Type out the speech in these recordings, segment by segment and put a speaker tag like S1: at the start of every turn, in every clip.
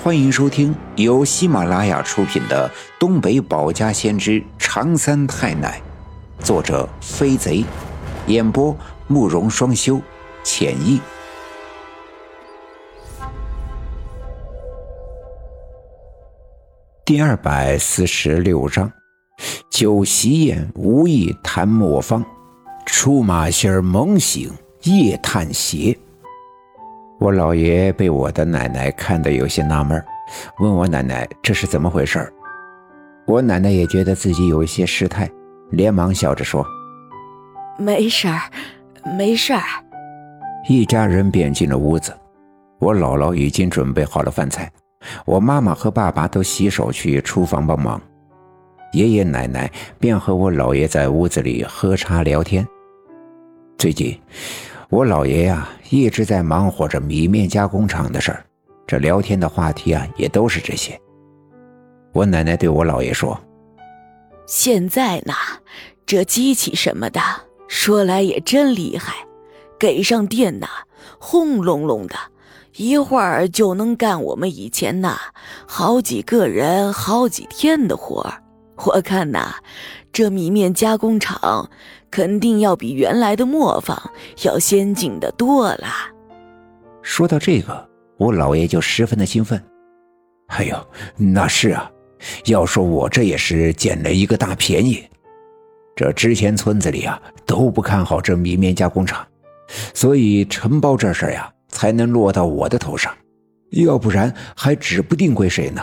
S1: 欢迎收听由喜马拉雅出品的《东北保家先知长三太奶》，作者飞贼，演播慕容双修，浅意。第二百四十六章：酒席宴，无意谈磨坊；出马仙儿猛醒，夜探邪。我姥爷被我的奶奶看得有些纳闷，问我奶奶这是怎么回事我奶奶也觉得自己有一些失态，连忙笑着说：“
S2: 没事儿，没事儿。”
S1: 一家人便进了屋子。我姥姥已经准备好了饭菜，我妈妈和爸爸都洗手去厨房帮忙，爷爷奶奶便和我姥爷在屋子里喝茶聊天。最近。我姥爷呀，一直在忙活着米面加工厂的事儿，这聊天的话题啊，也都是这些。我奶奶对我姥爷说：“
S2: 现在呢，这机器什么的，说来也真厉害，给上电呐，轰隆隆的，一会儿就能干我们以前呐好几个人好几天的活儿。我看呐，这米面加工厂。”肯定要比原来的磨坊要先进的多了。
S1: 说到这个，我姥爷就十分的兴奋。哎呦，那是啊，要说我这也是捡了一个大便宜。这之前村子里啊都不看好这米面加工厂，所以承包这事呀才能落到我的头上，要不然还指不定归谁呢。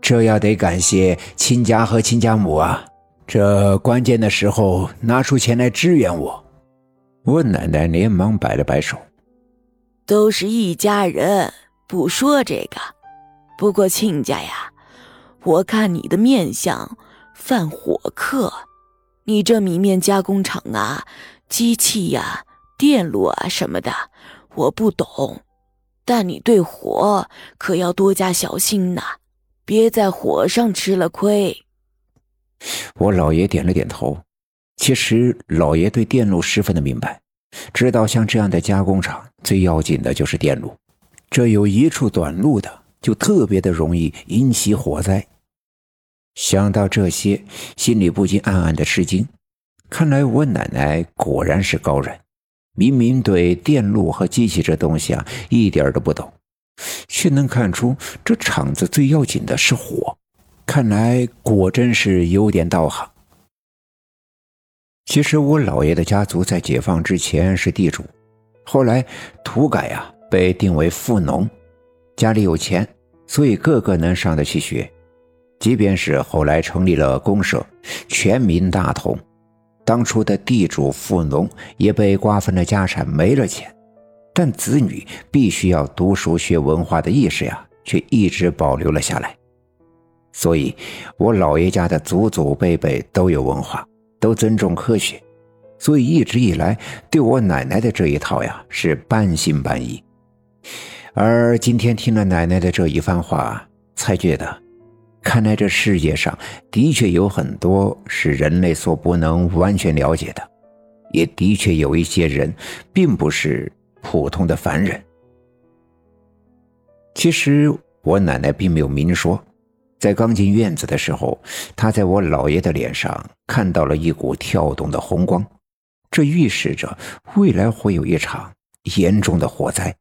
S1: 这要得感谢亲家和亲家母啊。这关键的时候拿出钱来支援我，我奶奶连忙摆了摆手：“
S2: 都是一家人，不说这个。不过亲家呀，我看你的面相犯火克，你这米面加工厂啊，机器呀、电路啊什么的，我不懂，但你对火可要多加小心呐，别在火上吃了亏。”
S1: 我老爷点了点头。其实老爷对电路十分的明白，知道像这样的加工厂最要紧的就是电路，这有一处短路的，就特别的容易引起火灾。想到这些，心里不禁暗暗的吃惊。看来我奶奶果然是高人，明明对电路和机器这东西啊一点都不懂，却能看出这厂子最要紧的是火。看来果真是有点道行。其实我姥爷的家族在解放之前是地主，后来土改呀，被定为富农，家里有钱，所以个个能上得起学。即便是后来成立了公社，全民大同，当初的地主富农也被瓜分了家产，没了钱，但子女必须要读书学文化的意识呀，却一直保留了下来。所以，我姥爷家的祖祖辈辈都有文化，都尊重科学，所以一直以来对我奶奶的这一套呀是半信半疑。而今天听了奶奶的这一番话，才觉得，看来这世界上的确有很多是人类所不能完全了解的，也的确有一些人并不是普通的凡人。其实我奶奶并没有明说。在刚进院子的时候，他在我姥爷的脸上看到了一股跳动的红光，这预示着未来会有一场严重的火灾。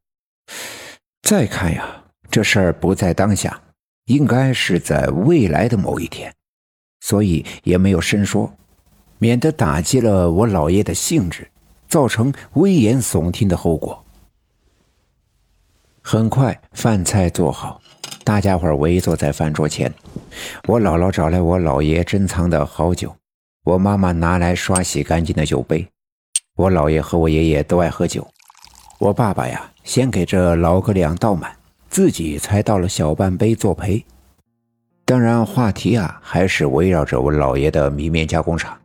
S1: 再看呀，这事儿不在当下，应该是在未来的某一天，所以也没有深说，免得打击了我姥爷的兴致，造成危言耸听的后果。很快，饭菜做好。大家伙围坐在饭桌前，我姥姥找来我姥爷珍藏的好酒，我妈妈拿来刷洗干净的酒杯。我姥爷和我爷爷都爱喝酒，我爸爸呀，先给这老哥俩倒满，自己才倒了小半杯作陪。当然，话题啊还是围绕着我姥爷的米面加工厂。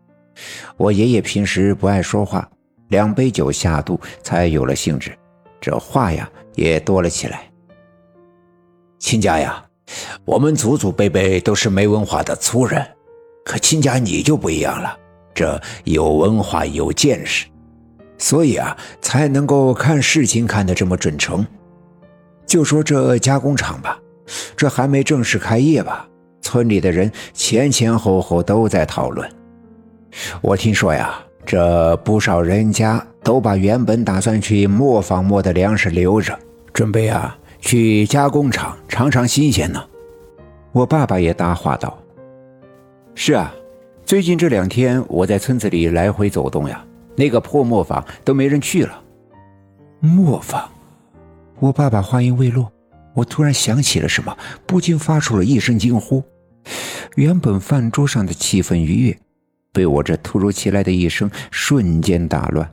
S1: 我爷爷平时不爱说话，两杯酒下肚才有了兴致，这话呀也多了起来。亲家呀，我们祖祖辈辈都是没文化的粗人，可亲家你就不一样了，这有文化有见识，所以啊才能够看事情看得这么准成。就说这加工厂吧，这还没正式开业吧？村里的人前前后后都在讨论。我听说呀，这不少人家都把原本打算去磨坊磨的粮食留着，准备啊去加工厂尝尝新鲜呢。我爸爸也搭话道：“是啊，最近这两天我在村子里来回走动呀，那个破磨坊都没人去了。”磨坊，我爸爸话音未落。我突然想起了什么，不禁发出了一声惊呼。原本饭桌上的气氛愉悦，被我这突如其来的一声瞬间打乱。